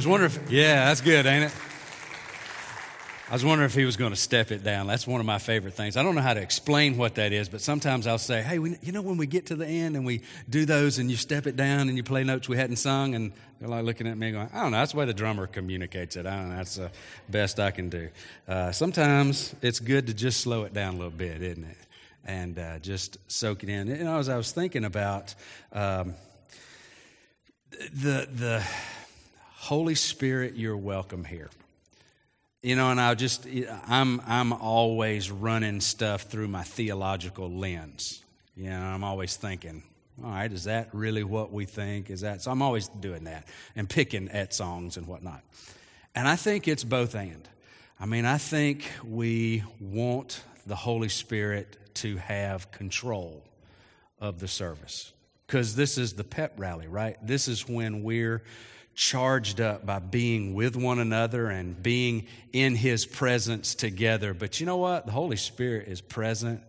Was wondering if, yeah, that's good, ain't it? I was wondering if he was going to step it down. That's one of my favorite things. I don't know how to explain what that is, but sometimes I'll say, hey, we, you know, when we get to the end and we do those and you step it down and you play notes we hadn't sung, and they're like looking at me going, I don't know, that's the way the drummer communicates it. I don't know, that's the best I can do. Uh, sometimes it's good to just slow it down a little bit, isn't it? And uh, just soak it in. You know, as I was thinking about um, the, the Holy Spirit, you're welcome here you know, and I just, I'm, I'm always running stuff through my theological lens. You know, I'm always thinking, all right, is that really what we think? Is that, so I'm always doing that and picking at songs and whatnot. And I think it's both and. I mean, I think we want the Holy Spirit to have control of the service because this is the pep rally, right? This is when we're charged up by being with one another and being in His presence together. But you know what? The Holy Spirit is present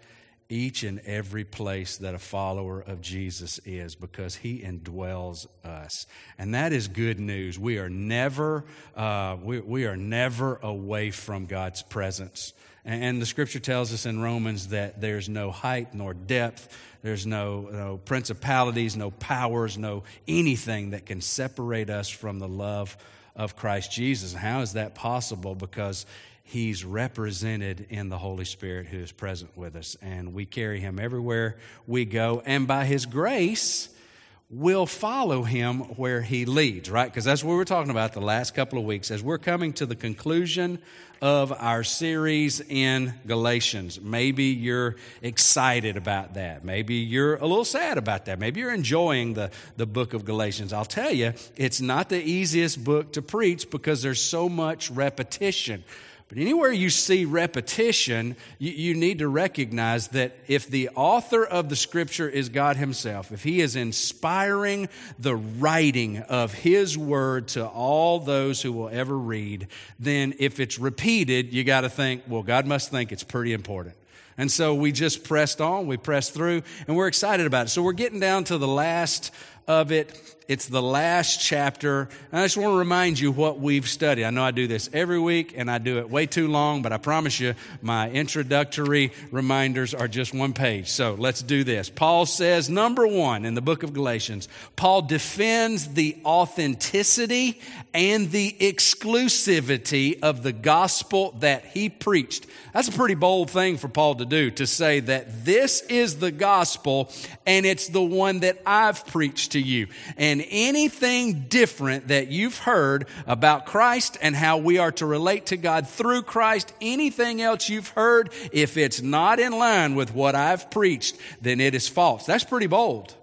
each and every place that a follower of Jesus is because he indwells us. And that is good news. We are never, uh, we, we are never away from God's presence. And the scripture tells us in Romans that there's no height nor depth, there's no, no principalities, no powers, no anything that can separate us from the love of Christ Jesus. How is that possible? Because He's represented in the Holy Spirit who is present with us, and we carry Him everywhere we go. And by His grace, we'll follow him where he leads, right? Because that's what we're talking about the last couple of weeks as we're coming to the conclusion of our series in Galatians. Maybe you're excited about that. Maybe you're a little sad about that. Maybe you're enjoying the, the book of Galatians. I'll tell you, it's not the easiest book to preach because there's so much repetition. But anywhere you see repetition, you, you, need to recognize that if the author of the scripture is God Himself, if He is inspiring the writing of His word to all those who will ever read, then if it's repeated, you got to think, well, God must think it's pretty important. And so we just pressed on, we pressed through, and we're excited about it. So we're getting down to the last of it. It's the last chapter. And I just want to remind you what we've studied. I know I do this every week and I do it way too long, but I promise you my introductory reminders are just one page. So let's do this. Paul says, number one in the book of Galatians, Paul defends the authenticity and the exclusivity of the gospel that he preached. That's a pretty bold thing for Paul to do, to say that this is the gospel and it's the one that I've preached to you. And anything different that you've heard about Christ and how we are to relate to God through Christ, anything else you've heard, if it's not in line with what I've preached, then it is false. That's pretty bold.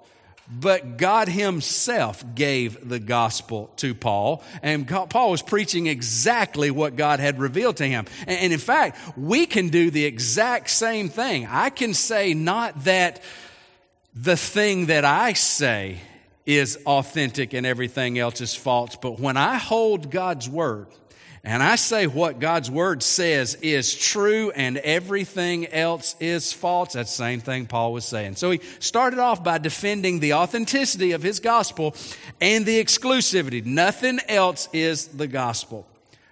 But God Himself gave the gospel to Paul, and Paul was preaching exactly what God had revealed to him. And in fact, we can do the exact same thing. I can say not that the thing that I say is authentic and everything else is false, but when I hold God's word, and I say what God's word says is true and everything else is false. That's the same thing Paul was saying. So he started off by defending the authenticity of his gospel and the exclusivity. Nothing else is the gospel.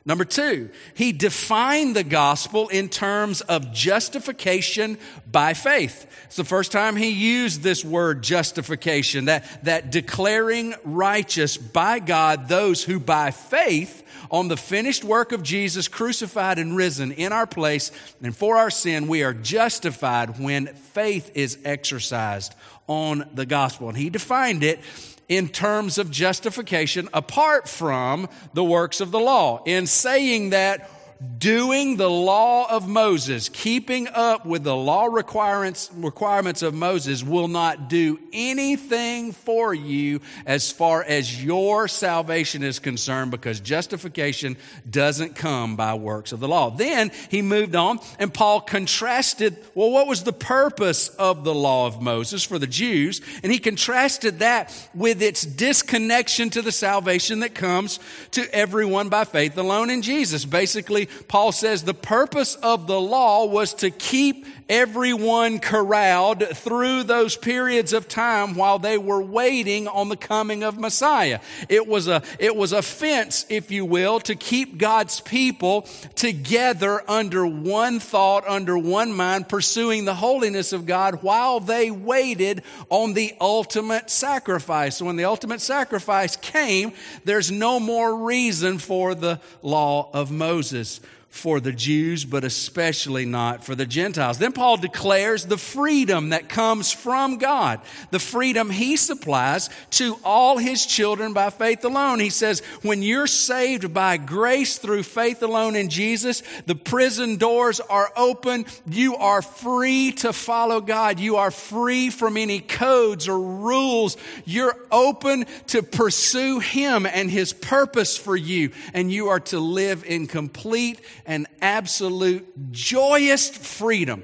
Number two, he defined the gospel in terms of justification by faith. It's the first time he used this word justification, that, that declaring righteous by God those who by faith on the finished work of Jesus, crucified and risen in our place and for our sin, we are justified when faith is exercised on the gospel. And he defined it in terms of justification apart from the works of the law. In saying that doing the law of Moses, keeping up with the law requirements, requirements of Moses will not do anything for you as far as your salvation is concerned because justification doesn't come by works of the law. Then he moved on and Paul contrasted, well, what was the purpose of the law of Moses for the Jews? And he contrasted that with its disconnection to the salvation that comes to everyone by faith alone in Jesus. Basically, Paul says the purpose of the law was to keep everyone corralled through those periods of time while they were waiting on the coming of Messiah. It was a, it was a fence, if you will, to keep God's people together under one thought, under one mind, pursuing the holiness of God while they waited on the ultimate sacrifice. So when the ultimate sacrifice came, there's no more reason for the law of Moses for the Jews, but especially not for the Gentiles. Then Paul declares the freedom that comes from God, the freedom he supplies to all his children by faith alone. He says, when you're saved by grace through faith alone in Jesus, the prison doors are open. You are free to follow God. You are free from any codes or rules. You're open to pursue him and his purpose for you. And you are to live in complete and absolute joyous freedom.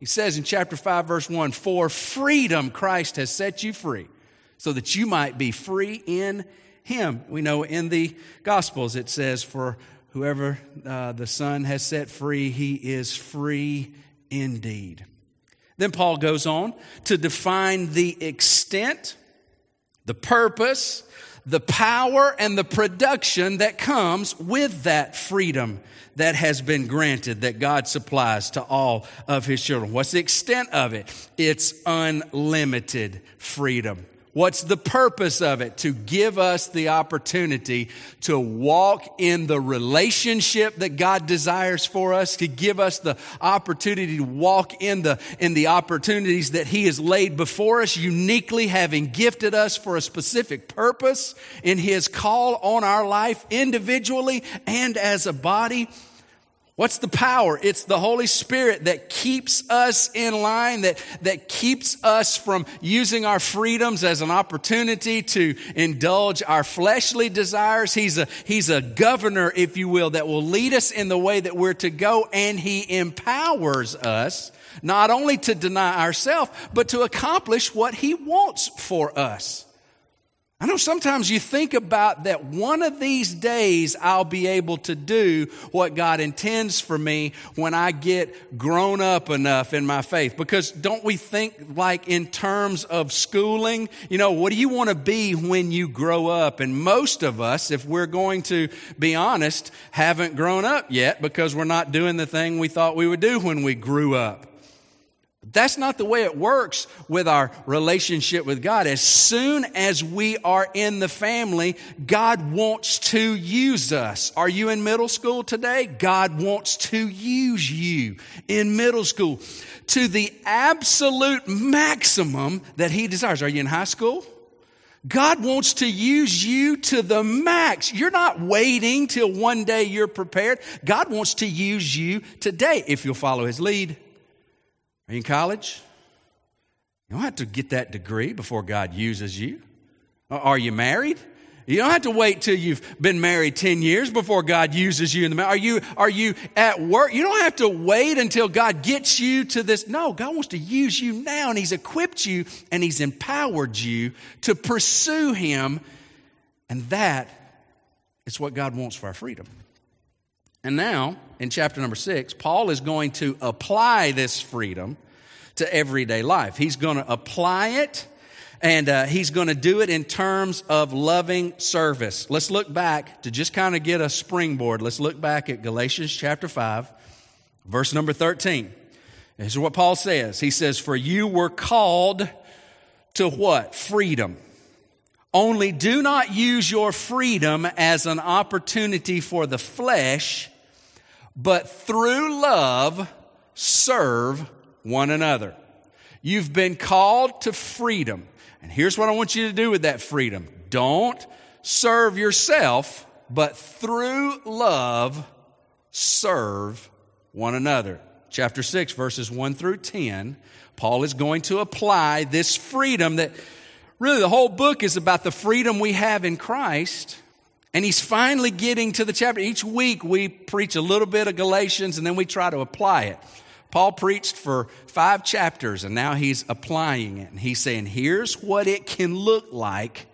He says in chapter 5, verse 1 For freedom Christ has set you free, so that you might be free in Him. We know in the Gospels it says, For whoever uh, the Son has set free, he is free indeed. Then Paul goes on to define the extent, the purpose, the power, and the production that comes with that freedom that has been granted that God supplies to all of his children. What's the extent of it? It's unlimited freedom. What's the purpose of it? To give us the opportunity to walk in the relationship that God desires for us, to give us the opportunity to walk in the, in the opportunities that He has laid before us, uniquely having gifted us for a specific purpose in His call on our life individually and as a body. What's the power? It's the Holy Spirit that keeps us in line, that, that keeps us from using our freedoms as an opportunity to indulge our fleshly desires. He's a, he's a governor, if you will, that will lead us in the way that we're to go, and He empowers us not only to deny ourselves, but to accomplish what He wants for us. I know sometimes you think about that one of these days I'll be able to do what God intends for me when I get grown up enough in my faith. Because don't we think like in terms of schooling? You know, what do you want to be when you grow up? And most of us, if we're going to be honest, haven't grown up yet because we're not doing the thing we thought we would do when we grew up. That's not the way it works with our relationship with God. As soon as we are in the family, God wants to use us. Are you in middle school today? God wants to use you in middle school to the absolute maximum that He desires. Are you in high school? God wants to use you to the max. You're not waiting till one day you're prepared. God wants to use you today if you'll follow His lead. Are you in college? You don't have to get that degree before God uses you. Uh, are you married? You don't have to wait till you've been married 10 years before God uses you in the marriage. Are you, are you at work? You don't have to wait until God gets you to this. No, God wants to use you now and He's equipped you and He's empowered you to pursue Him. And that is what God wants for our freedom. And now, in chapter number six, Paul is going to apply this freedom to everyday life. He's going to apply it and uh, he's going to do it in terms of loving service. Let's look back to just kind of get a springboard. Let's look back at Galatians chapter 5, verse number 13. This is what Paul says. He says, For you were called to what? Freedom. Only do not use your freedom as an opportunity for the flesh, but through love serve one another. You've been called to freedom. And here's what I want you to do with that freedom. Don't serve yourself, but through love serve one another. Chapter 6, verses 1 through 10, Paul is going to apply this freedom that really the whole book is about the freedom we have in Christ and he's finally getting to the chapter. Each week we preach a little bit of Galatians and then we try to apply it. Paul preached for five chapters and now he's applying it. And he's saying, here's what it can look like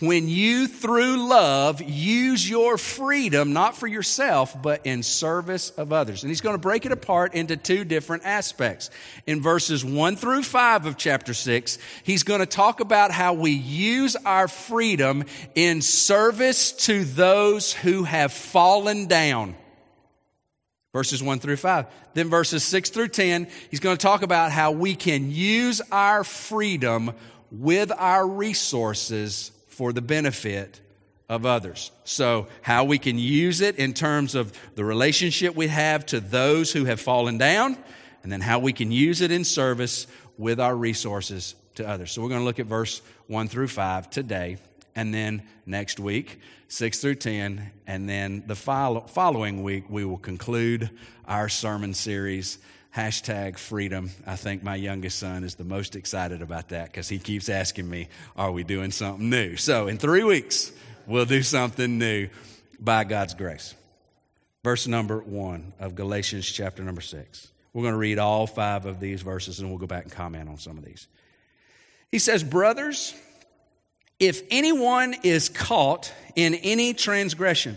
when you, through love, use your freedom not for yourself, but in service of others. And he's going to break it apart into two different aspects. In verses 1 through 5 of chapter 6, he's going to talk about how we use our freedom in service to those who have fallen down. Verses 1 through 5. Then verses 6 through 10, he's going to talk about how we can use our freedom with our resources for the benefit of others. So, how we can use it in terms of the relationship we have to those who have fallen down, and then how we can use it in service with our resources to others. So, we're going to look at verse 1 through 5 today, and then next week, 6 through 10, and then the following week, we will conclude our sermon series hashtag freedom. I think my youngest son is the most excited about that because he keeps asking me, Are we doing something new? So in three weeks, we'll do something new by God's grace. Verse number one of Galatians chapter number six. We're going to read all five of these verses and we'll go back and comment on some of these. He says, Brothers, if anyone is caught in any transgression,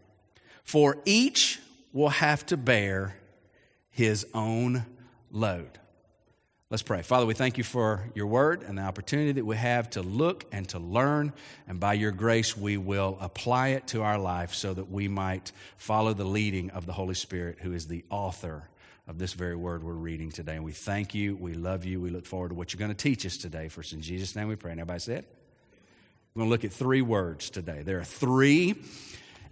for each will have to bear his own load. Let's pray. Father, we thank you for your word and the opportunity that we have to look and to learn. And by your grace, we will apply it to our life so that we might follow the leading of the Holy Spirit, who is the author of this very word we're reading today. And we thank you. We love you. We look forward to what you're going to teach us today. First, in Jesus' name we pray. And everybody said? We're going to look at three words today. There are three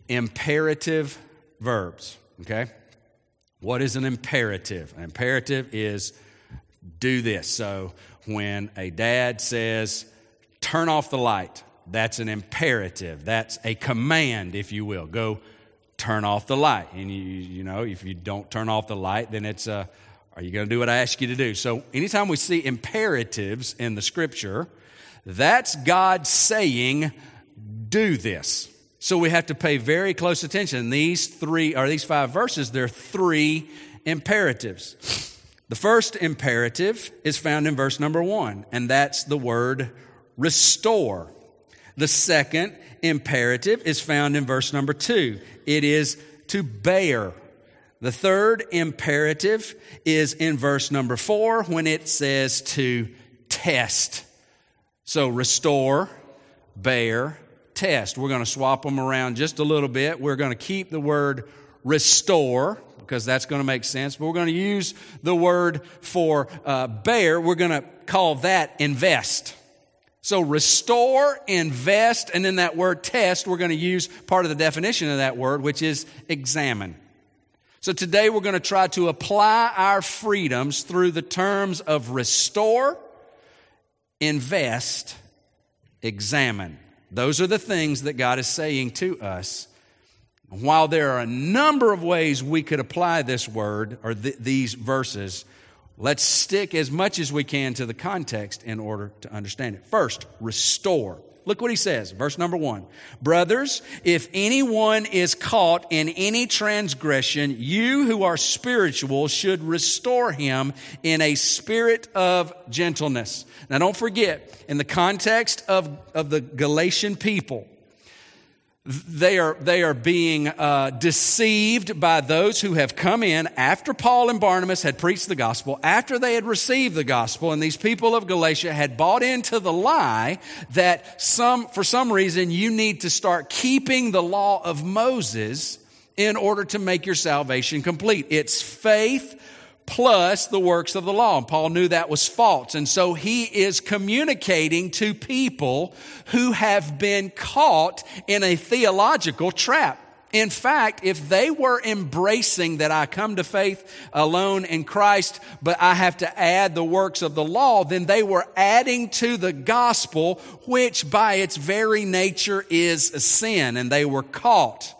imperative verbs, okay? What is an imperative? An imperative is do this. So when a dad says, turn off the light, that's an imperative. That's a command, if you will. Go turn off the light. And you, you know, if you don't turn off the light, then it's a, are you going to do what I ask you to do? So anytime we see imperatives in the scripture, that's God saying, do this. So we have to pay very close attention. These three, or these five verses, there are three imperatives. The first imperative is found in verse number one, and that's the word restore. The second imperative is found in verse number two. It is to bear. The third imperative is in verse number four when it says to test. So restore, bear, test. We're going to swap them around just a little bit. We're going to keep the word restore because that's going to make sense. But we're going to use the word for uh, bear. We're going to call that invest. So restore, invest, and then that word test, we're going to use part of the definition of that word, which is examine. So today we're going to try to apply our freedoms through the terms of restore, invest, examine. Those are the things that God is saying to us. While there are a number of ways we could apply this word or th- these verses, let's stick as much as we can to the context in order to understand it. First, restore. Look what he says, verse number one. Brothers, if anyone is caught in any transgression, you who are spiritual should restore him in a spirit of gentleness. Now don't forget, in the context of, of the Galatian people, they are, they are being uh, deceived by those who have come in after Paul and Barnabas had preached the gospel, after they had received the gospel, and these people of Galatia had bought into the lie that some, for some reason you need to start keeping the law of Moses in order to make your salvation complete. It's faith plus the works of the law. And Paul knew that was false. And so he is communicating to people who have been caught in a theological trap. In fact, if they were embracing that I come to faith alone in Christ, but I have to add the works of the law, then they were adding to the gospel, which by its very nature is a sin, and they were caught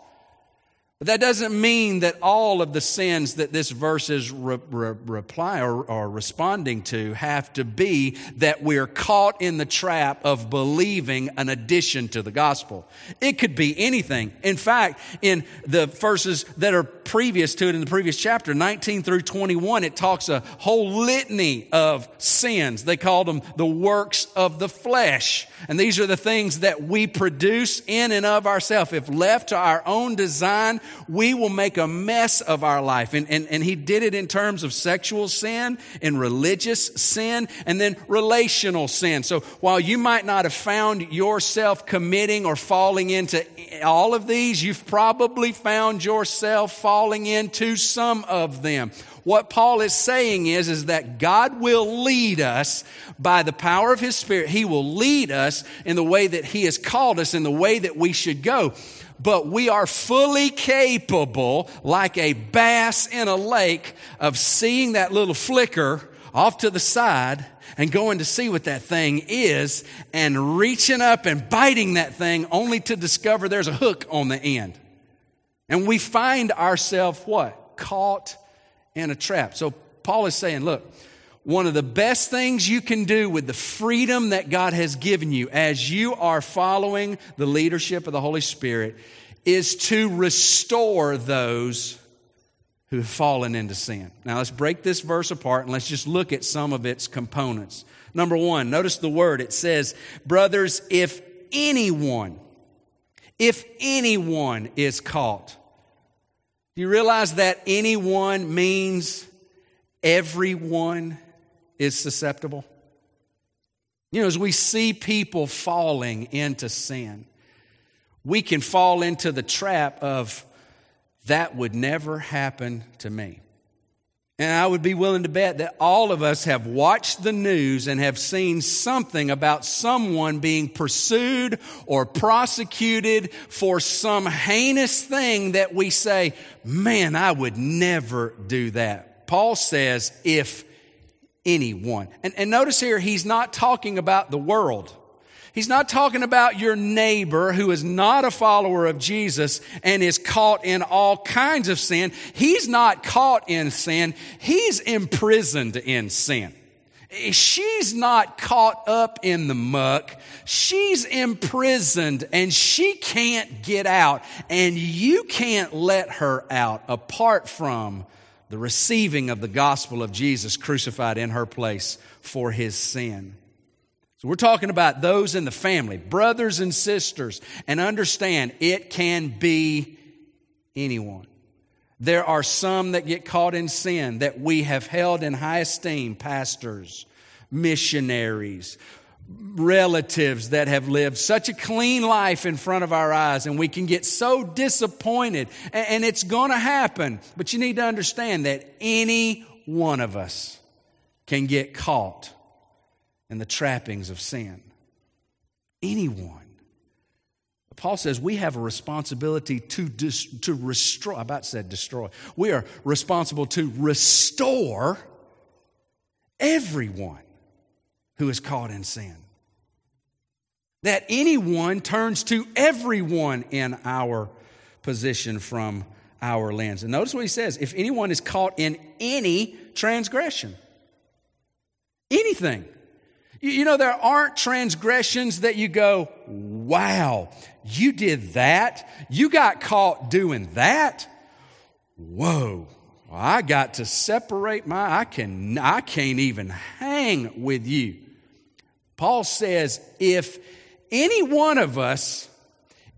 but that doesn't mean that all of the sins that this verse is re- re- reply or, or responding to have to be that we're caught in the trap of believing an addition to the gospel. It could be anything. In fact, in the verses that are previous to it in the previous chapter, 19 through 21, it talks a whole litany of sins. They called them the works of the flesh. And these are the things that we produce in and of ourselves. If left to our own design, we will make a mess of our life. And, and, and he did it in terms of sexual sin and religious sin and then relational sin. So while you might not have found yourself committing or falling into all of these, you've probably found yourself falling into some of them. What Paul is saying is, is that God will lead us by the power of His Spirit. He will lead us in the way that He has called us, in the way that we should go but we are fully capable, like a bass in a lake, of seeing that little flicker off to the side and going to see what that thing is and reaching up and biting that thing only to discover there's a hook on the end. And we find ourselves what? Caught in a trap. So Paul is saying, look, one of the best things you can do with the freedom that God has given you as you are following the leadership of the Holy Spirit is to restore those who have fallen into sin. Now let's break this verse apart and let's just look at some of its components. Number one, notice the word. It says, brothers, if anyone, if anyone is caught, do you realize that anyone means everyone is susceptible. You know, as we see people falling into sin, we can fall into the trap of that would never happen to me. And I would be willing to bet that all of us have watched the news and have seen something about someone being pursued or prosecuted for some heinous thing that we say, man, I would never do that. Paul says, if anyone. And, and notice here, he's not talking about the world. He's not talking about your neighbor who is not a follower of Jesus and is caught in all kinds of sin. He's not caught in sin. He's imprisoned in sin. She's not caught up in the muck. She's imprisoned and she can't get out and you can't let her out apart from the receiving of the gospel of Jesus crucified in her place for his sin. So we're talking about those in the family, brothers and sisters, and understand it can be anyone. There are some that get caught in sin that we have held in high esteem, pastors, missionaries, relatives that have lived such a clean life in front of our eyes, and we can get so disappointed. And it's going to happen. But you need to understand that any one of us can get caught in the trappings of sin. Anyone. Paul says we have a responsibility to, dis- to restore. I about said destroy. We are responsible to restore everyone who is caught in sin. That anyone turns to everyone in our position from our lens. And notice what he says if anyone is caught in any transgression, anything. You know, there aren't transgressions that you go, wow, you did that? You got caught doing that? Whoa, I got to separate my, I can, I can't even hang with you. Paul says, if any one of us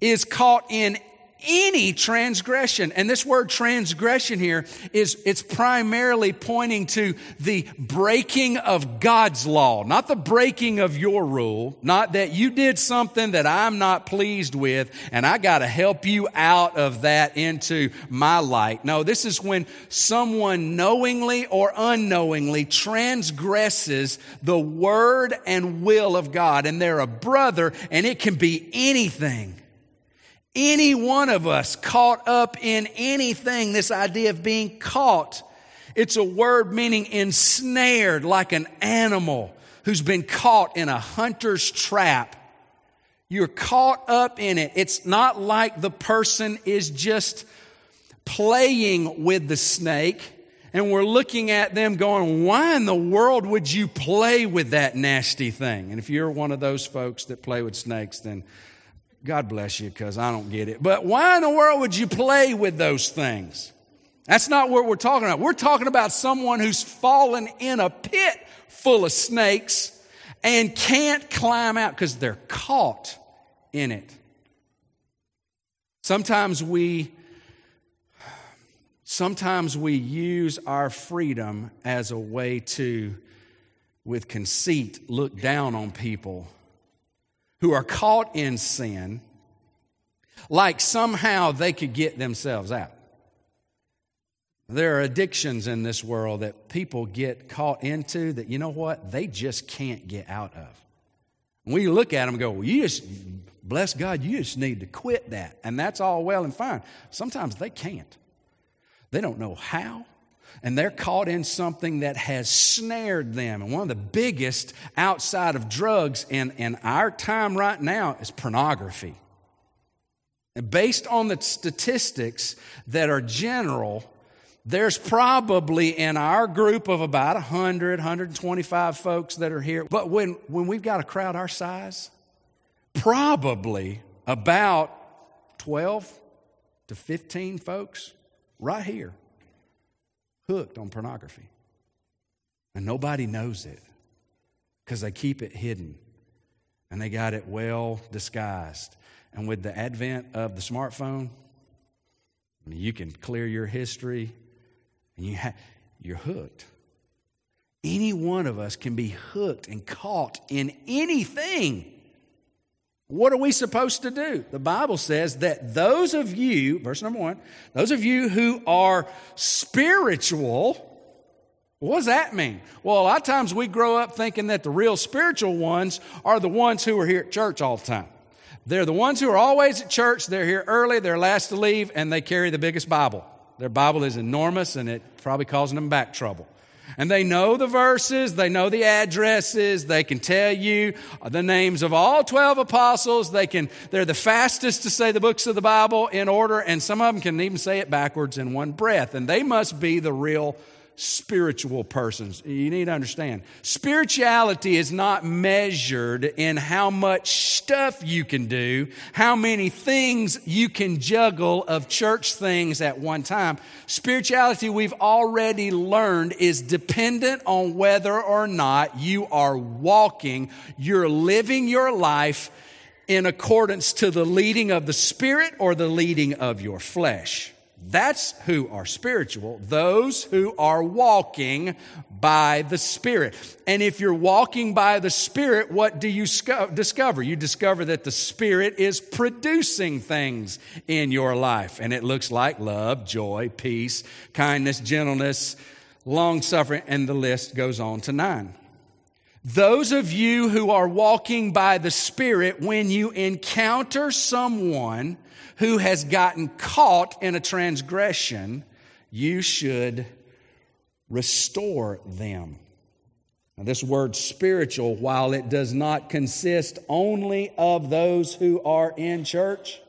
is caught in any transgression. And this word transgression here is, it's primarily pointing to the breaking of God's law, not the breaking of your rule, not that you did something that I'm not pleased with and I got to help you out of that into my light. No, this is when someone knowingly or unknowingly transgresses the word and will of God and they're a brother and it can be anything Any one of us caught up in anything, this idea of being caught, it's a word meaning ensnared like an animal who's been caught in a hunter's trap. You're caught up in it. It's not like the person is just playing with the snake and we're looking at them going, why in the world would you play with that nasty thing? And if you're one of those folks that play with snakes, then God bless you because I don't get it. But why in the world would you play with those things? That's not what we're talking about. We're talking about someone who's fallen in a pit full of snakes and can't climb out because they're caught in it. Sometimes we sometimes we use our freedom as a way to with conceit look down on people who are caught in sin like somehow they could get themselves out. There are addictions in this world that people get caught into that, you know what, they just can't get out of. We look at them and go, well, you just, bless God, you just need to quit that. And that's all well and fine. Sometimes they can't. They don't know how and they're caught in something that has snared them. And one of the biggest outside of drugs in, in our time right now is pornography. And based on the statistics that are general, there's probably in our group of about 100, 125 folks that are here. But when, when we've got a crowd our size, probably about 12 to 15 folks right here hooked on pornography. And nobody knows it because they keep it hidden and they got it well disguised. And with the advent of the smartphone, you can clear your history and you ha- you're hooked. Any one of us can be hooked and caught in anything. What are we supposed to do? The Bible says that those of you, verse number one, those of you who are spiritual, what does that mean? Well, a lot of times we grow up thinking that the real spiritual ones are the ones who are here at church all the time. They're the ones who are always at church, they're here early, they're last to leave, and they carry the biggest Bible. Their Bible is enormous and it probably causing them back trouble. And they know the verses, they know the addresses, they can tell you the names of all 12 apostles. They can, they're the fastest to say the books of the Bible in order, and some of them can even say it backwards in one breath. And they must be the real spiritual persons. You need to understand. Spirituality is not measured in how much stuff you can do, how many things you can juggle of church things at one time. Spirituality, we've already learned, is dependent on whether or not you are walking, you're living your life in accordance to the leading of the Spirit or the leading of your flesh. That's who are spiritual, those who are walking by the Spirit. And if you're walking by the Spirit, what do you discover? You discover that the Spirit is producing things in your life. And it looks like love, joy, peace, kindness, gentleness, long suffering, and the list goes on to nine. Those of you who are walking by the Spirit, when you encounter someone who has gotten caught in a transgression, you should restore them. Now, this word spiritual, while it does not consist only of those who are in church,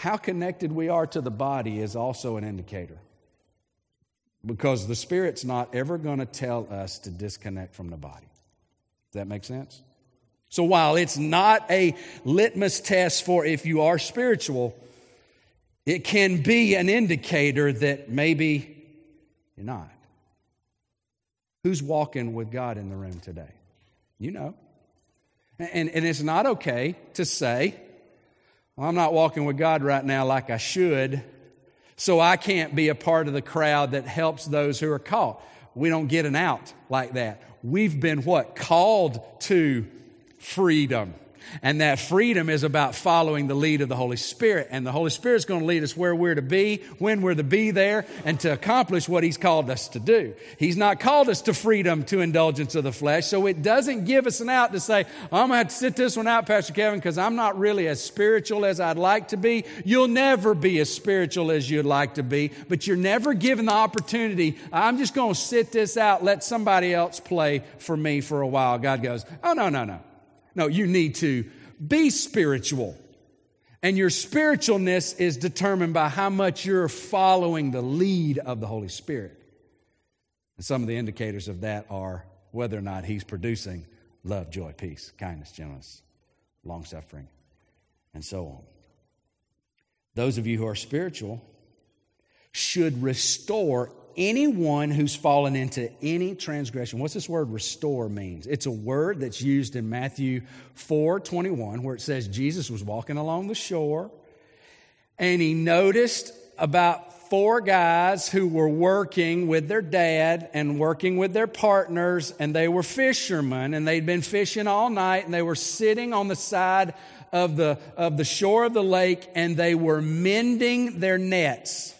how connected we are to the body is also an indicator. Because the Spirit's not ever going to tell us to disconnect from the body. Does that make sense? So while it's not a litmus test for if you are spiritual, it can be an indicator that maybe you're not. Who's walking with God in the room today? You know. And, and it's not okay to say, well, I'm not walking with God right now like I should, so I can't be a part of the crowd that helps those who are caught. We don't get an out like that. We've been what? Called to freedom. And that freedom is about following the lead of the Holy Spirit. And the Holy Spirit is going to lead us where we're to be, when we're to be there, and to accomplish what He's called us to do. He's not called us to freedom to indulgence of the flesh. So it doesn't give us an out to say, I'm going to have to sit this one out, Pastor Kevin, because I'm not really as spiritual as I'd like to be. You'll never be as spiritual as you'd like to be, but you're never given the opportunity. I'm just going to sit this out, let somebody else play for me for a while. God goes, Oh, no, no, no. No, you need to be spiritual. And your spiritualness is determined by how much you're following the lead of the Holy Spirit. And some of the indicators of that are whether or not He's producing love, joy, peace, kindness, gentleness, long suffering, and so on. Those of you who are spiritual should restore anyone who's fallen into any transgression. What's this word restore means? It's a word that's used in Matthew 4 21, where it says Jesus was walking along the shore and he noticed about four guys who were working with their dad and working with their partners, and they were fishermen, and they'd been fishing all night, and they were sitting on the side of the, of the shore of the lake, and they were mending their nets.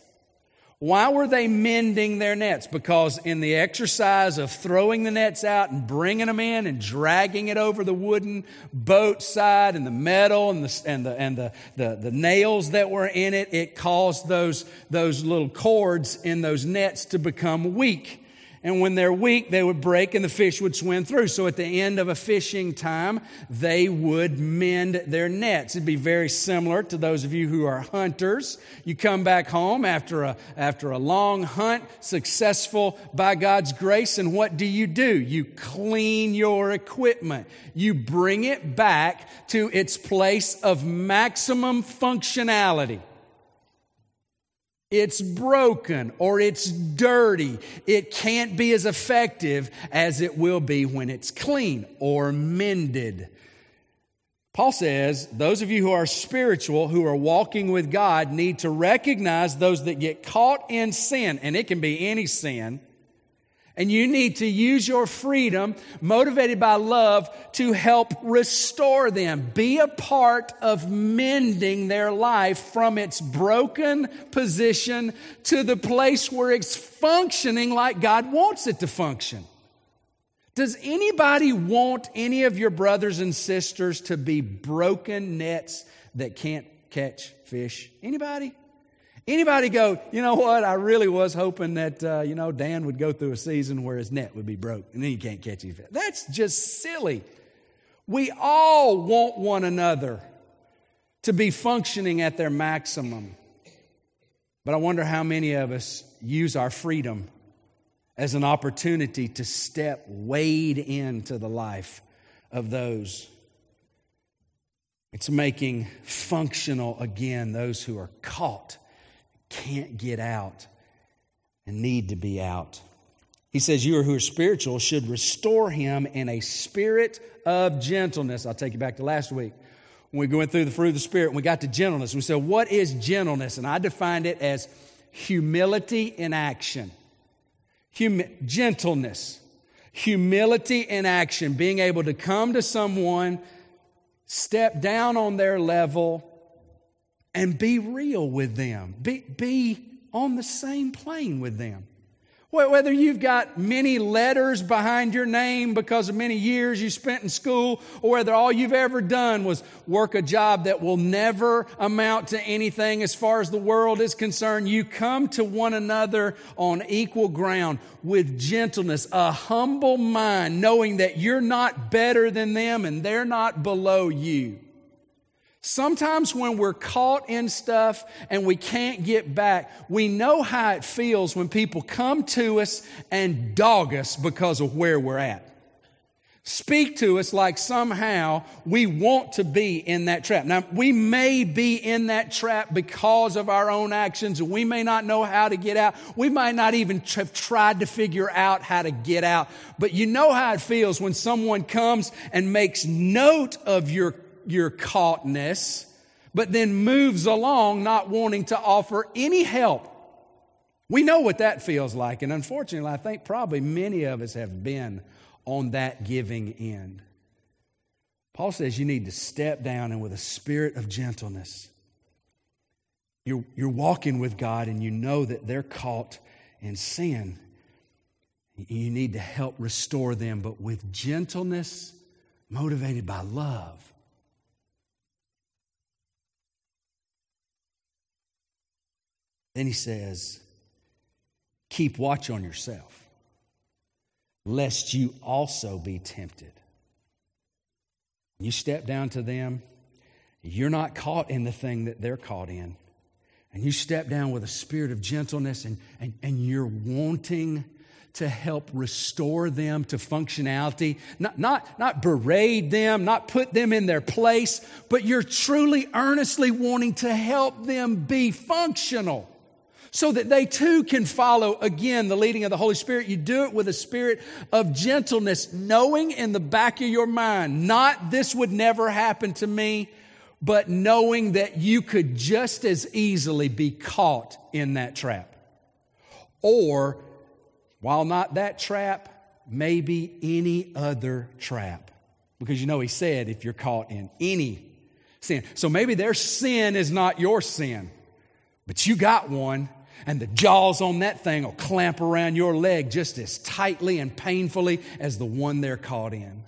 Why were they mending their nets? Because in the exercise of throwing the nets out and bringing them in and dragging it over the wooden boat side and the metal and the, and the, and the, the, the nails that were in it, it caused those, those little cords in those nets to become weak. And when they're weak, they would break and the fish would swim through. So at the end of a fishing time, they would mend their nets. It'd be very similar to those of you who are hunters. You come back home after a, after a long hunt, successful by God's grace, and what do you do? You clean your equipment. You bring it back to its place of maximum functionality. It's broken or it's dirty. It can't be as effective as it will be when it's clean or mended. Paul says, those of you who are spiritual, who are walking with God, need to recognize those that get caught in sin, and it can be any sin, and you need to use your freedom, motivated by love, to help restore them. Be a part of mending their life from its broken position to the place where it's functioning like God wants it to function. Does anybody want any of your brothers and sisters to be broken nets that can't catch fish? Anybody? Anybody go, you know what? I really was hoping that, uh, you know, Dan would go through a season where his net would be broke and then he can't catch any fish. That's just silly. We all want one another to be functioning at their maximum. But I wonder how many of us use our freedom as an opportunity to step wade into the life of those. It's making functional again those who are caught can't get out and need to be out. He says, You who are spiritual should restore him in a spirit of gentleness. I'll take you back to last week. When we went through the fruit of the Spirit and we got to gentleness, we said, What is gentleness? And I defined it as humility in action. Hum- gentleness, humility in action, being able to come to someone, step down on their level, and be real with them. Be, be on the same plane with them. Whether you've got many letters behind your name because of many years you spent in school, or whether all you've ever done was work a job that will never amount to anything as far as the world is concerned, you come to one another on equal ground with gentleness, a humble mind, knowing that you're not better than them and they're not below you. Sometimes when we're caught in stuff and we can't get back, we know how it feels when people come to us and dog us because of where we're at. Speak to us like somehow we want to be in that trap. Now, we may be in that trap because of our own actions and we may not know how to get out. We might not even have tried to figure out how to get out. But you know how it feels when someone comes and makes note of your your caughtness, but then moves along not wanting to offer any help. We know what that feels like, and unfortunately, I think probably many of us have been on that giving end. Paul says you need to step down and with a spirit of gentleness. You're, you're walking with God and you know that they're caught in sin. You need to help restore them, but with gentleness, motivated by love. Then he says, Keep watch on yourself, lest you also be tempted. You step down to them, you're not caught in the thing that they're caught in. And you step down with a spirit of gentleness and, and, and you're wanting to help restore them to functionality, not, not, not berate them, not put them in their place, but you're truly earnestly wanting to help them be functional so that they too can follow again the leading of the Holy Spirit. You do it with a spirit of gentleness, knowing in the back of your mind, not this would never happen to me, but knowing that you could just as easily be caught in that trap. Or, while not that trap, maybe any other trap. Because you know, he said, if you're caught in any sin. So maybe their sin is not your sin, but you got one and the jaws on that thing will clamp around your leg just as tightly and painfully as the one they're caught in.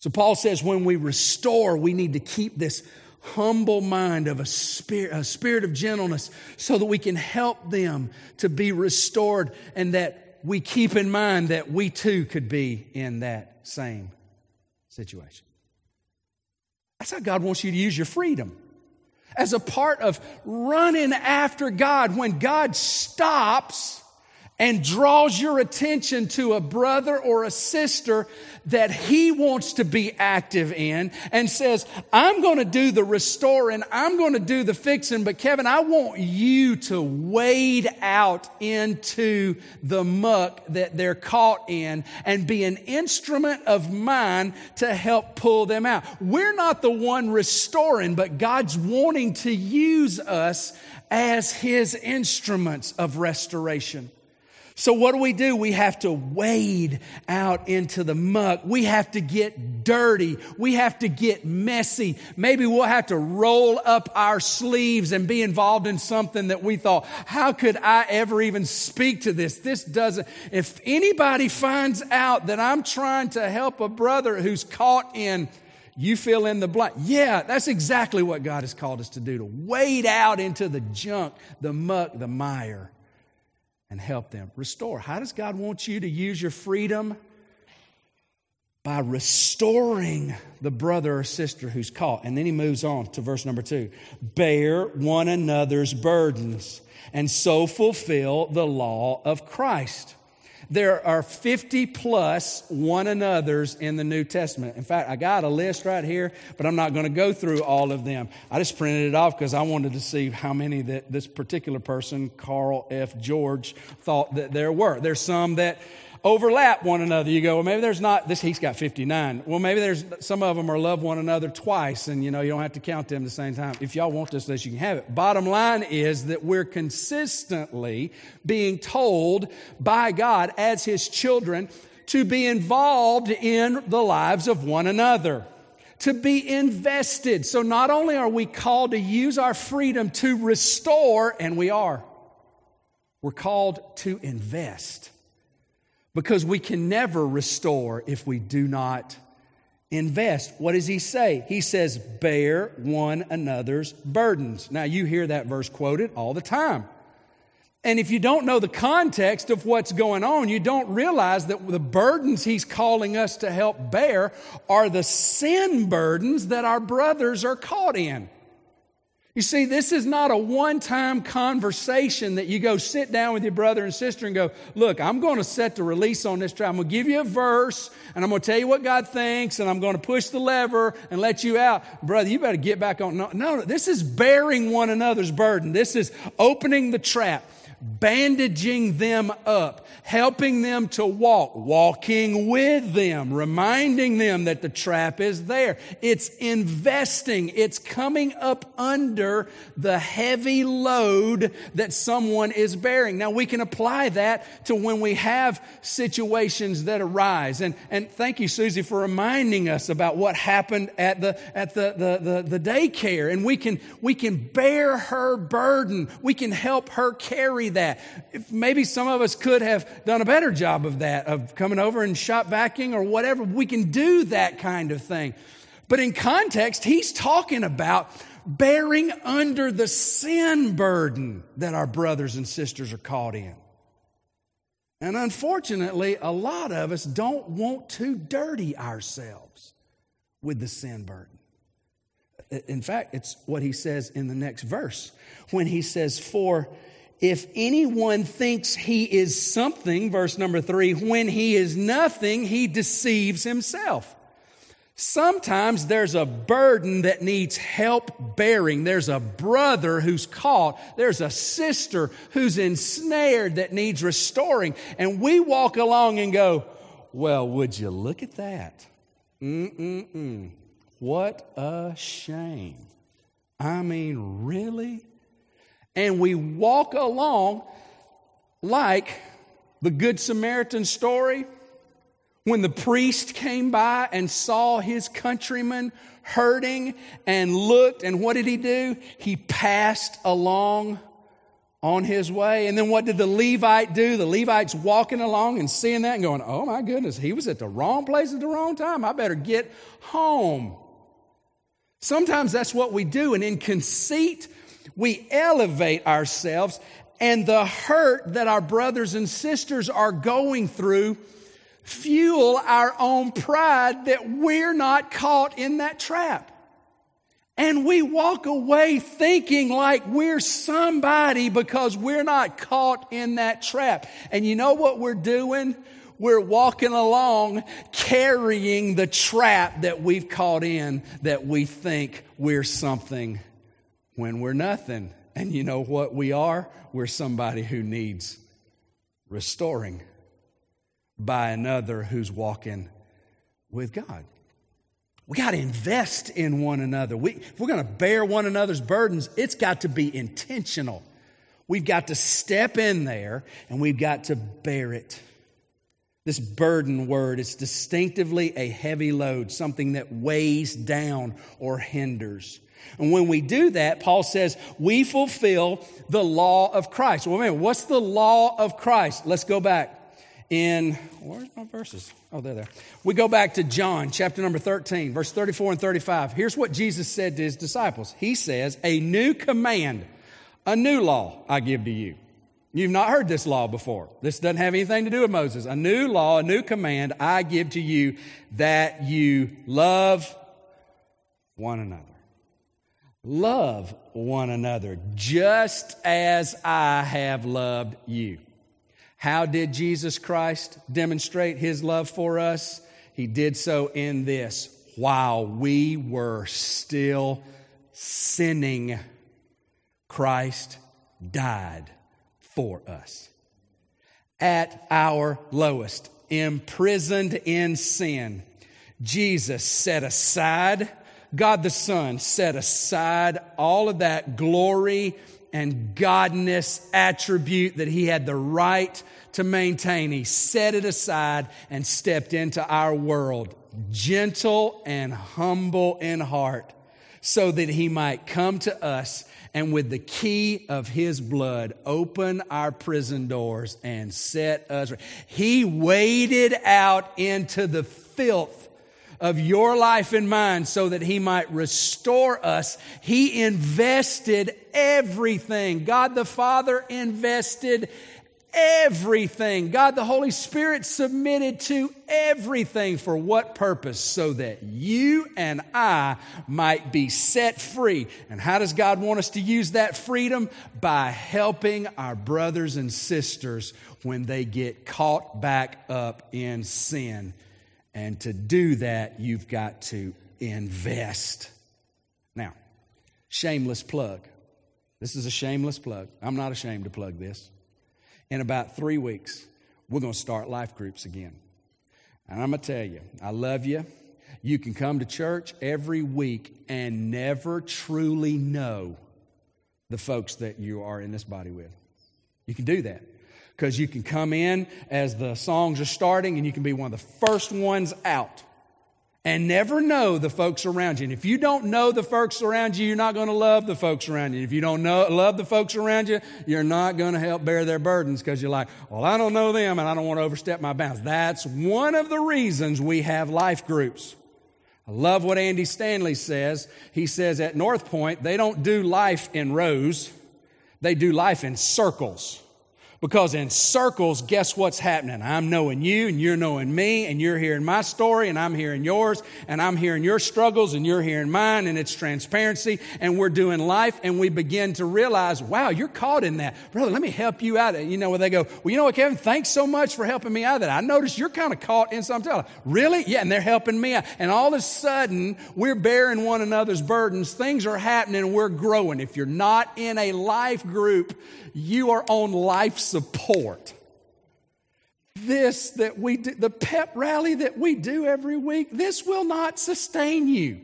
So Paul says when we restore, we need to keep this humble mind of a spirit, a spirit of gentleness so that we can help them to be restored and that we keep in mind that we too could be in that same situation. That's how God wants you to use your freedom as a part of running after God. When God stops and draws your attention to a brother or a sister that he wants to be active in and says, I'm going to do the restoring, I'm going to do the fixing, but Kevin, I want you to wade out into the muck that they're caught in and be an instrument of mine to help pull them out. We're not the one restoring, but God's wanting to use us as his instruments of restoration. So what do we do? We have to wade out into the muck. We have to get dirty. We have to get messy. Maybe we'll have to roll up our sleeves and be involved in something that we thought, how could I ever even speak to this? This doesn't, if anybody finds out that I'm trying to help a brother who's caught in you fill in the blank. Yeah, that's exactly what God has called us to do, to wade out into the junk, the muck, the mire and help them. Restore. How does God want you to use your freedom? By restoring the brother or sister who's caught. And then he moves on to verse number two bear one another's burdens and so fulfill the law of Christ. There are 50 plus one another's in the New Testament. In fact, I got a list right here, but I'm not going to go through all of them. I just printed it off because I wanted to see how many that this particular person, Carl F. George, thought that there were. There's some that overlap one another. You go, well, maybe there's not this. He's got 59. Well, maybe there's some of them are love one another twice, and you know you don't have to count them the same time. If y'all want this list, you can have it. Bottom line is that we're consistently being told by God as His children to be involved in the lives of one another to be invested. So not only are we called to use our freedom to restore, and we are, we're called to invest because we can never restore if we do not invest. What does he say? He says, bear one another's burdens. Now, you hear that verse quoted all the time. And if you don't know the context of what's going on, you don't realize that the burdens he's calling us to help bear are the sin burdens that our brothers are caught in. You see, this is not a one time conversation that you go sit down with your brother and sister and go, Look, I'm going to set the release on this trial. I'm going to give you a verse and I'm going to tell you what God thinks and I'm going to push the lever and let you out. Brother, you better get back on. No, no, this is bearing one another's burden. This is opening the trap. Bandaging them up, helping them to walk, walking with them, reminding them that the trap is there. It's investing. It's coming up under the heavy load that someone is bearing. Now we can apply that to when we have situations that arise. And, and thank you, Susie, for reminding us about what happened at the, at the, the, the, the daycare. And we can, we can bear her burden. We can help her carry that. If maybe some of us could have done a better job of that, of coming over and shop vacuuming or whatever. We can do that kind of thing. But in context, he's talking about bearing under the sin burden that our brothers and sisters are caught in. And unfortunately, a lot of us don't want to dirty ourselves with the sin burden. In fact, it's what he says in the next verse when he says, For if anyone thinks he is something, verse number three, when he is nothing, he deceives himself. Sometimes there's a burden that needs help bearing. There's a brother who's caught. There's a sister who's ensnared that needs restoring. And we walk along and go, Well, would you look at that? Mm-mm-mm. What a shame. I mean, really? And we walk along like the Good Samaritan story when the priest came by and saw his countrymen hurting and looked, and what did he do? He passed along on his way. And then what did the Levite do? The Levite's walking along and seeing that and going, Oh my goodness, he was at the wrong place at the wrong time. I better get home. Sometimes that's what we do. And in conceit, we elevate ourselves and the hurt that our brothers and sisters are going through fuel our own pride that we're not caught in that trap. And we walk away thinking like we're somebody because we're not caught in that trap. And you know what we're doing? we're walking along carrying the trap that we've caught in that we think we're something when we're nothing. And you know what we are? We're somebody who needs restoring by another who's walking with God. We got to invest in one another. We, if we're going to bear one another's burdens, it's got to be intentional. We've got to step in there and we've got to bear it. This burden word is distinctively a heavy load, something that weighs down or hinders. And when we do that, Paul says, we fulfill the law of Christ. Well, man, what's the law of Christ? Let's go back. In, where's my verses? Oh, they're there. We go back to John chapter number 13, verse 34 and 35. Here's what Jesus said to his disciples He says, A new command, a new law I give to you You've not heard this law before. This doesn't have anything to do with Moses. A new law, a new command I give to you that you love one another. Love one another just as I have loved you. How did Jesus Christ demonstrate his love for us? He did so in this while we were still sinning, Christ died for us. At our lowest, imprisoned in sin, Jesus set aside, God the Son set aside all of that glory and godness attribute that he had the right to maintain. He set it aside and stepped into our world, gentle and humble in heart, so that he might come to us and with the key of his blood open our prison doors and set us he waded out into the filth of your life and mine so that he might restore us he invested everything god the father invested everything. God the Holy Spirit submitted to everything for what purpose? So that you and I might be set free. And how does God want us to use that freedom? By helping our brothers and sisters when they get caught back up in sin. And to do that, you've got to invest. Now, shameless plug. This is a shameless plug. I'm not ashamed to plug this. in about three weeks, we're going to start life groups again. And I'm going to tell you, I love you. You can come to church every week and never truly know the folks that you are in this body with. You can do that because you can come in as the songs are starting and you can be one of the first ones out and never know the folks around you. And if you don't know the folks around you, you're not going to love the folks around you. If you don't know, love the folks around you, you're not going to help bear their burdens because you're like, well, I don't know them and I don't want to overstep my bounds. That's one of the reasons we have life groups. I love what Andy Stanley says. He says at North Point, they don't do life in rows, they do life in circles. Because in circles, guess what's happening? I'm knowing you and you're knowing me and you're hearing my story and I'm hearing yours and I'm hearing your struggles and you're hearing mine and it's transparency and we're doing life and we begin to realize, wow, you're caught in that. Brother, let me help you out. You know, where they go, well, you know what, Kevin, thanks so much for helping me out of that. I noticed you're kind of caught in something. Really? Yeah, and they're helping me out. And all of a sudden, we're bearing one another's burdens. Things are happening we're growing. If you're not in a life group, you are on life support. This that we do, the pep rally that we do every week, this will not sustain you.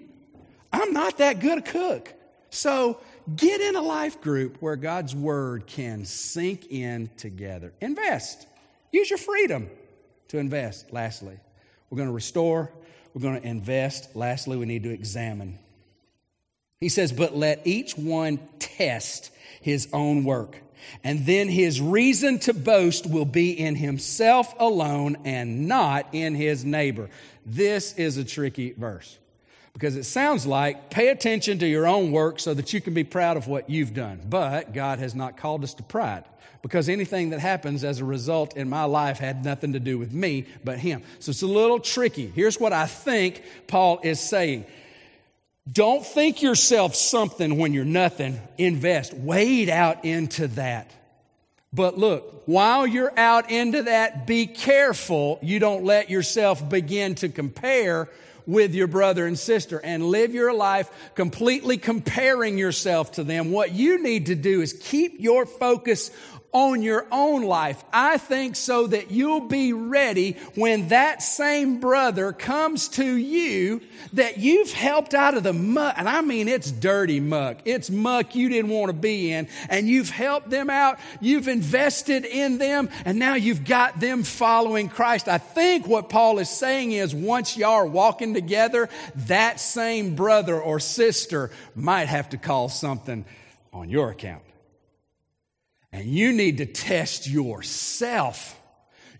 I'm not that good a cook. So get in a life group where God's word can sink in together. Invest. Use your freedom to invest. Lastly, we're going to restore, we're going to invest. Lastly, we need to examine. He says, But let each one test his own work and then his reason to boast will be in himself alone and not in his neighbor. This is a tricky verse because it sounds like pay attention to your own work so that you can be proud of what you've done. But God has not called us to pride because anything that happens as a result in my life had nothing to do with me but Him. So it's a little tricky. Here's what I think Paul is saying. Don't think yourself something when you're nothing. Invest. Wade out into that. But look, while you're out into that, be careful you don't let yourself begin to compare with your brother and sister and live your life completely comparing yourself to them. What you need to do is keep your focus on your own life. I think so that you'll be ready when that same brother comes to you that you've helped out of the muck. And I mean, it's dirty muck. It's muck you didn't want to be in. And you've helped them out. You've invested in them. And now you've got them following Christ. I think what Paul is saying is once y'all are walking together, that same brother or sister might have to call something on your account. And you need to test yourself.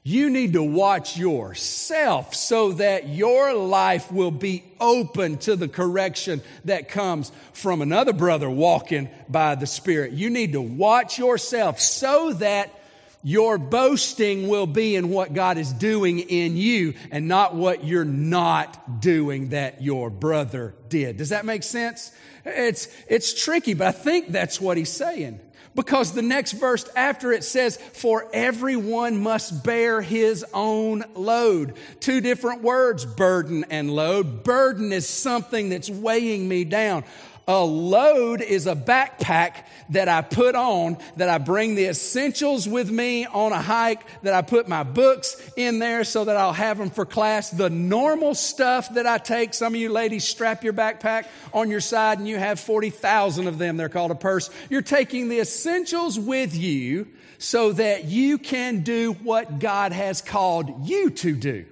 You need to watch yourself so that your life will be open to the correction that comes from another brother walking by the Spirit. You need to watch yourself so that your boasting will be in what God is doing in you and not what you're not doing that your brother did. Does that make sense? It's, it's tricky, but I think that's what he's saying. Because the next verse after it says, For everyone must bear his own load. Two different words, burden and load. Burden is something that's weighing me down. A load is a backpack that I put on, that I bring the essentials with me on a hike, that I put my books in there so that I'll have them for class. The normal stuff that I take, some of you ladies strap your backpack on your side and you have 40,000 of them. They're called a purse. You're taking the essentials with you so that you can do what God has called you to do.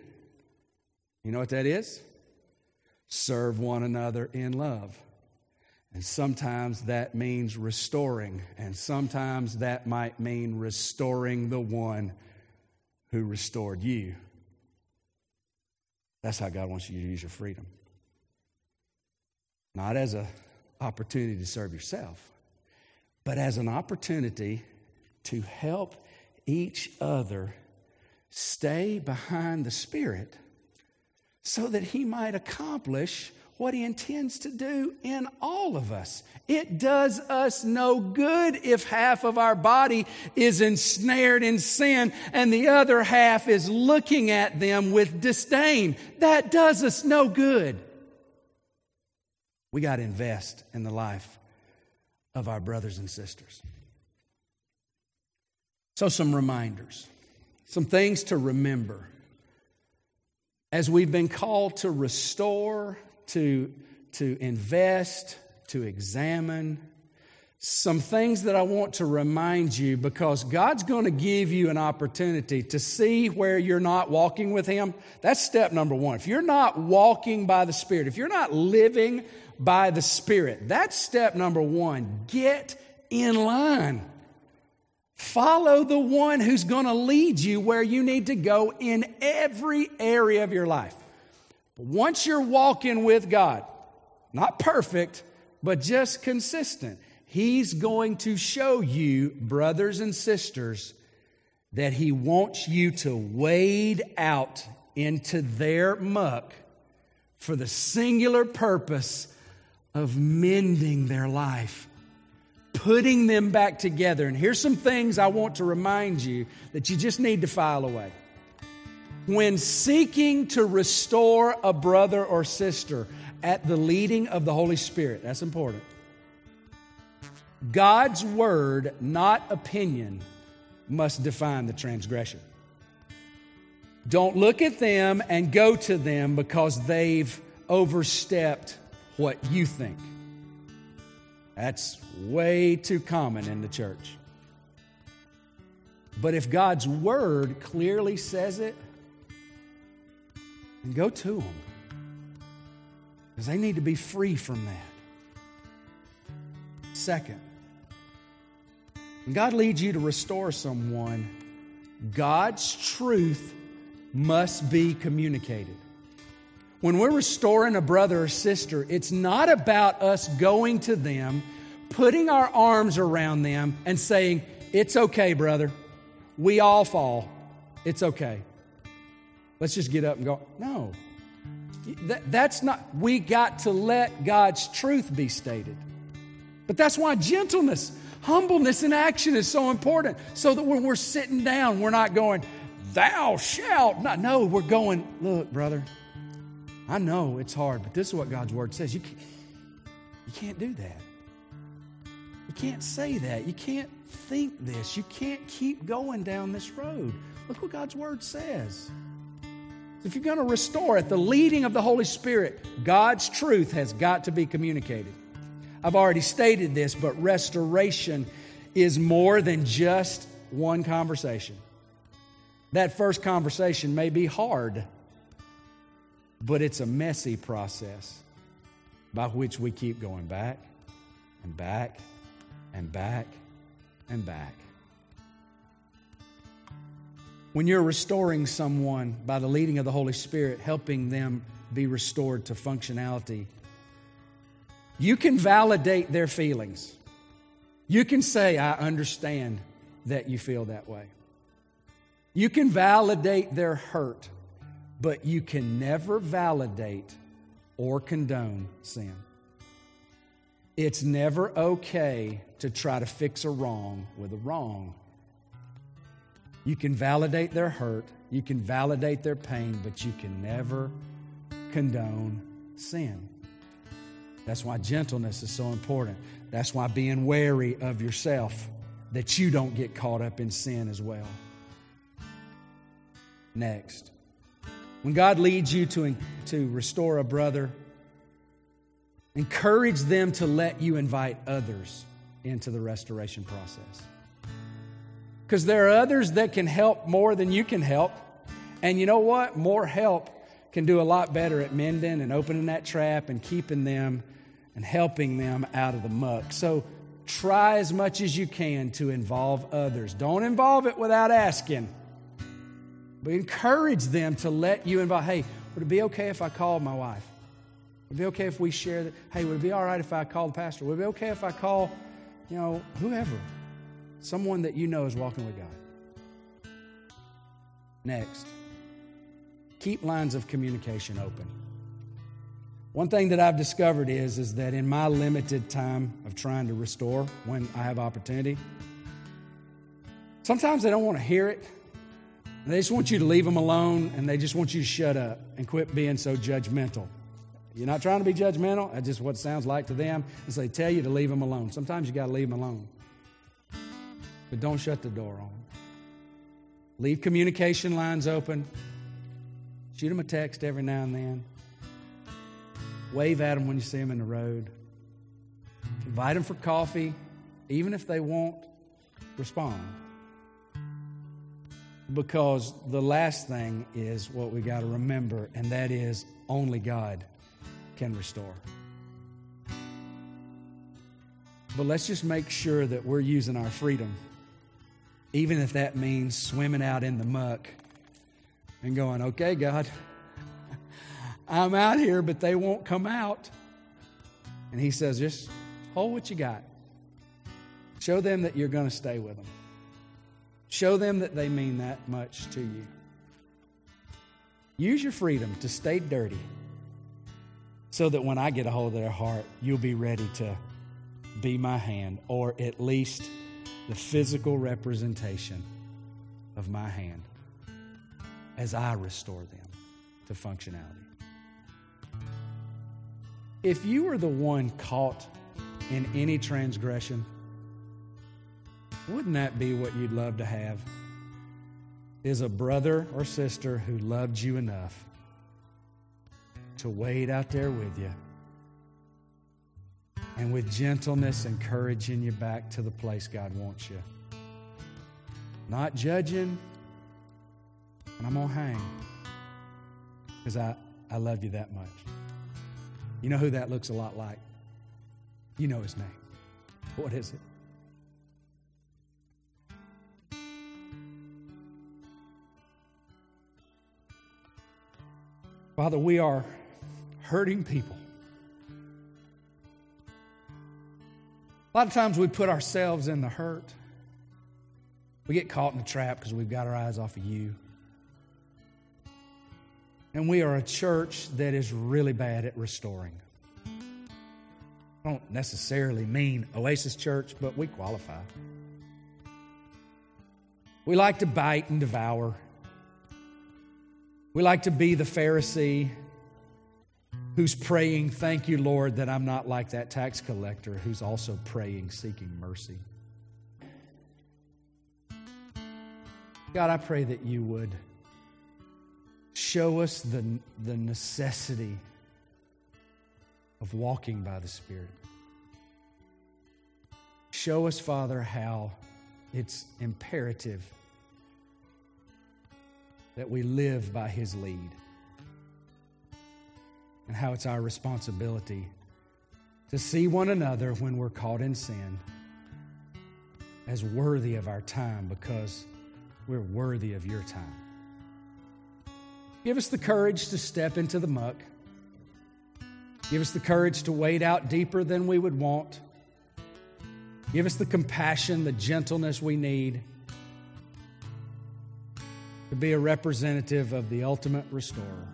You know what that is? Serve one another in love. And sometimes that means restoring, and sometimes that might mean restoring the one who restored you. That's how God wants you to use your freedom. Not as an opportunity to serve yourself, but as an opportunity to help each other stay behind the Spirit so that He might accomplish what he intends to do in all of us. It does us no good if half of our body is ensnared in sin and the other half is looking at them with disdain. That does us no good. We got to invest in the life of our brothers and sisters. So, some reminders, some things to remember. As we've been called to restore, to, to invest, to examine, some things that I want to remind you because God's going to give you an opportunity to see where you're not walking with Him. That's step number one. If you're not walking by the Spirit, if you're not living by the Spirit, that's step number one. Get in line. Follow the one who's going to lead you where you need to go in every area of your life. But once you're walking with God, not perfect, but just consistent, He's going to show you, brothers and sisters, that He wants you to wade out into their muck for the singular purpose of mending their life, putting them back together. And here's some things I want to remind you that you just need to file away. When seeking to restore a brother or sister at the leading of the Holy Spirit, that's important God's word, not opinion, must define the transgression. Don't look at them and go to them because they've overstepped what you think. That's way too common in the church. But if God's word clearly says it, then go to them. Because they need to be free from that. Second, when God leads you to restore someone, God's truth must be communicated. When we're restoring a brother or sister, it's not about us going to them, putting our arms around them, and saying, It's okay, brother. We all fall. It's okay. Let's just get up and go. No. That, that's not, we got to let God's truth be stated. But that's why gentleness, Humbleness in action is so important so that when we're sitting down, we're not going, Thou shalt not. No, we're going, Look, brother, I know it's hard, but this is what God's word says. You can't, you can't do that. You can't say that. You can't think this. You can't keep going down this road. Look what God's word says. If you're going to restore it, the leading of the Holy Spirit, God's truth has got to be communicated. I've already stated this, but restoration is more than just one conversation. That first conversation may be hard, but it's a messy process by which we keep going back and back and back and back. When you're restoring someone by the leading of the Holy Spirit, helping them be restored to functionality you can validate their feelings. You can say, I understand that you feel that way. You can validate their hurt, but you can never validate or condone sin. It's never okay to try to fix a wrong with a wrong. You can validate their hurt, you can validate their pain, but you can never condone sin. That's why gentleness is so important. That's why being wary of yourself, that you don't get caught up in sin as well. Next, when God leads you to, to restore a brother, encourage them to let you invite others into the restoration process. Because there are others that can help more than you can help. And you know what? More help can do a lot better at mending and opening that trap and keeping them and helping them out of the muck. So try as much as you can to involve others. Don't involve it without asking, but encourage them to let you involve. Hey, would it be okay if I called my wife? Would it be okay if we share that? Hey, would it be all right if I called the pastor? Would it be okay if I call, you know, whoever? Someone that you know is walking with God. Next, keep lines of communication open. One thing that I've discovered is, is that in my limited time of trying to restore when I have opportunity, sometimes they don't want to hear it. They just want you to leave them alone and they just want you to shut up and quit being so judgmental. You're not trying to be judgmental, that's just what it sounds like to them. And they tell you to leave them alone. Sometimes you got to leave them alone. But don't shut the door on them. Leave communication lines open. Shoot them a text every now and then. Wave at them when you see them in the road. Invite them for coffee, even if they won't respond. Because the last thing is what we got to remember, and that is only God can restore. But let's just make sure that we're using our freedom, even if that means swimming out in the muck and going, okay, God, I'm out here, but they won't come out. And He says, just hold what you got. Show them that you're going to stay with them. Show them that they mean that much to you. Use your freedom to stay dirty so that when I get a hold of their heart, you'll be ready to be my hand, or at least the physical representation of my hand as I restore them to functionality. If you are the one caught in any transgression, wouldn't that be what you'd love to have? Is a brother or sister who loved you enough to wait out there with you and with gentleness encouraging you back to the place God wants you. Not judging, and I'm going to hang because I, I love you that much. You know who that looks a lot like? You know his name. What is it? Father, we are hurting people. A lot of times we put ourselves in the hurt. We get caught in the trap because we've got our eyes off of you. And we are a church that is really bad at restoring. I don't necessarily mean Oasis Church, but we qualify. We like to bite and devour. We like to be the Pharisee who's praying, Thank you, Lord, that I'm not like that tax collector who's also praying, seeking mercy. God, I pray that you would show us the, the necessity of walking by the Spirit. Show us, Father, how it's imperative that we live by His lead and how it's our responsibility to see one another when we're caught in sin as worthy of our time because we're worthy of your time. Give us the courage to step into the muck. Give us the courage to wade out deeper than we would want. Give us the compassion, the gentleness we need to be a representative of the ultimate restorer.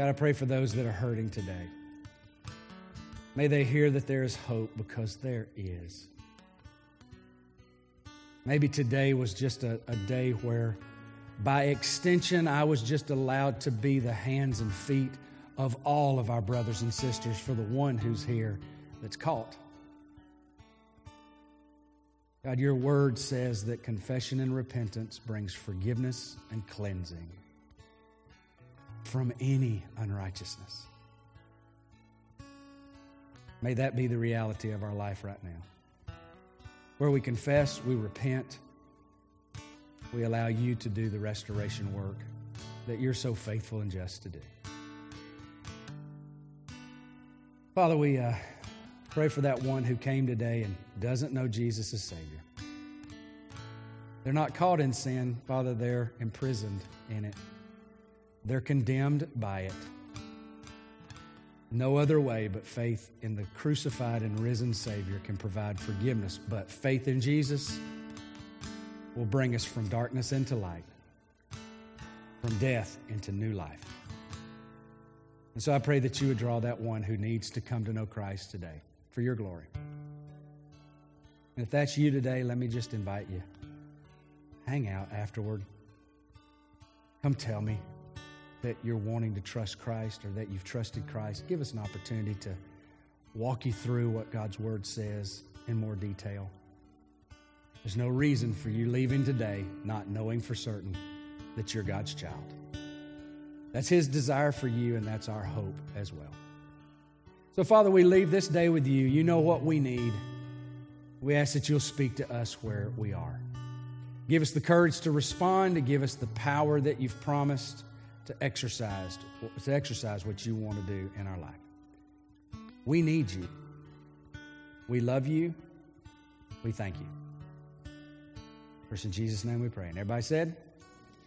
God, I pray for those that are hurting today. May they hear that there is hope because there is. Maybe today was just a, a, day where, by extension, I was just allowed to be the hands and feet of all of our brothers and sisters for the one who's here that's caught. God, your word says that confession and repentance brings forgiveness and cleansing from any unrighteousness. May that be the reality of our life right now. Where we confess, we repent, we allow you to do the restoration work that you're so faithful and just to do. Father, we uh, pray for that one who came today and doesn't know Jesus as Savior. They're not caught in sin, Father, they're imprisoned in it. They're condemned by it. No other way but faith in the crucified and risen Savior can provide forgiveness. But faith in Jesus will bring us from darkness into light, from death into new life. And so I pray that you would draw that one who needs to come to know Christ today for your glory. And if that's you today, let me just invite you. Hang out afterward. Come tell me that you're wanting to trust Christ or that you've trusted Christ, give us an opportunity to walk you through what God's Word says in more detail. There's no reason for you leaving today not knowing for certain that you're God's child. That's His desire for you, and that's our hope as well. So, Father, we leave this day with you. You know what we need. We ask that you'll speak to us where we are. Give us the courage to respond, to give us the power that you've promised to exercise, to exercise what you want to do in our life. We need you. We love you. We thank you. First in Jesus' name we pray. And everybody said,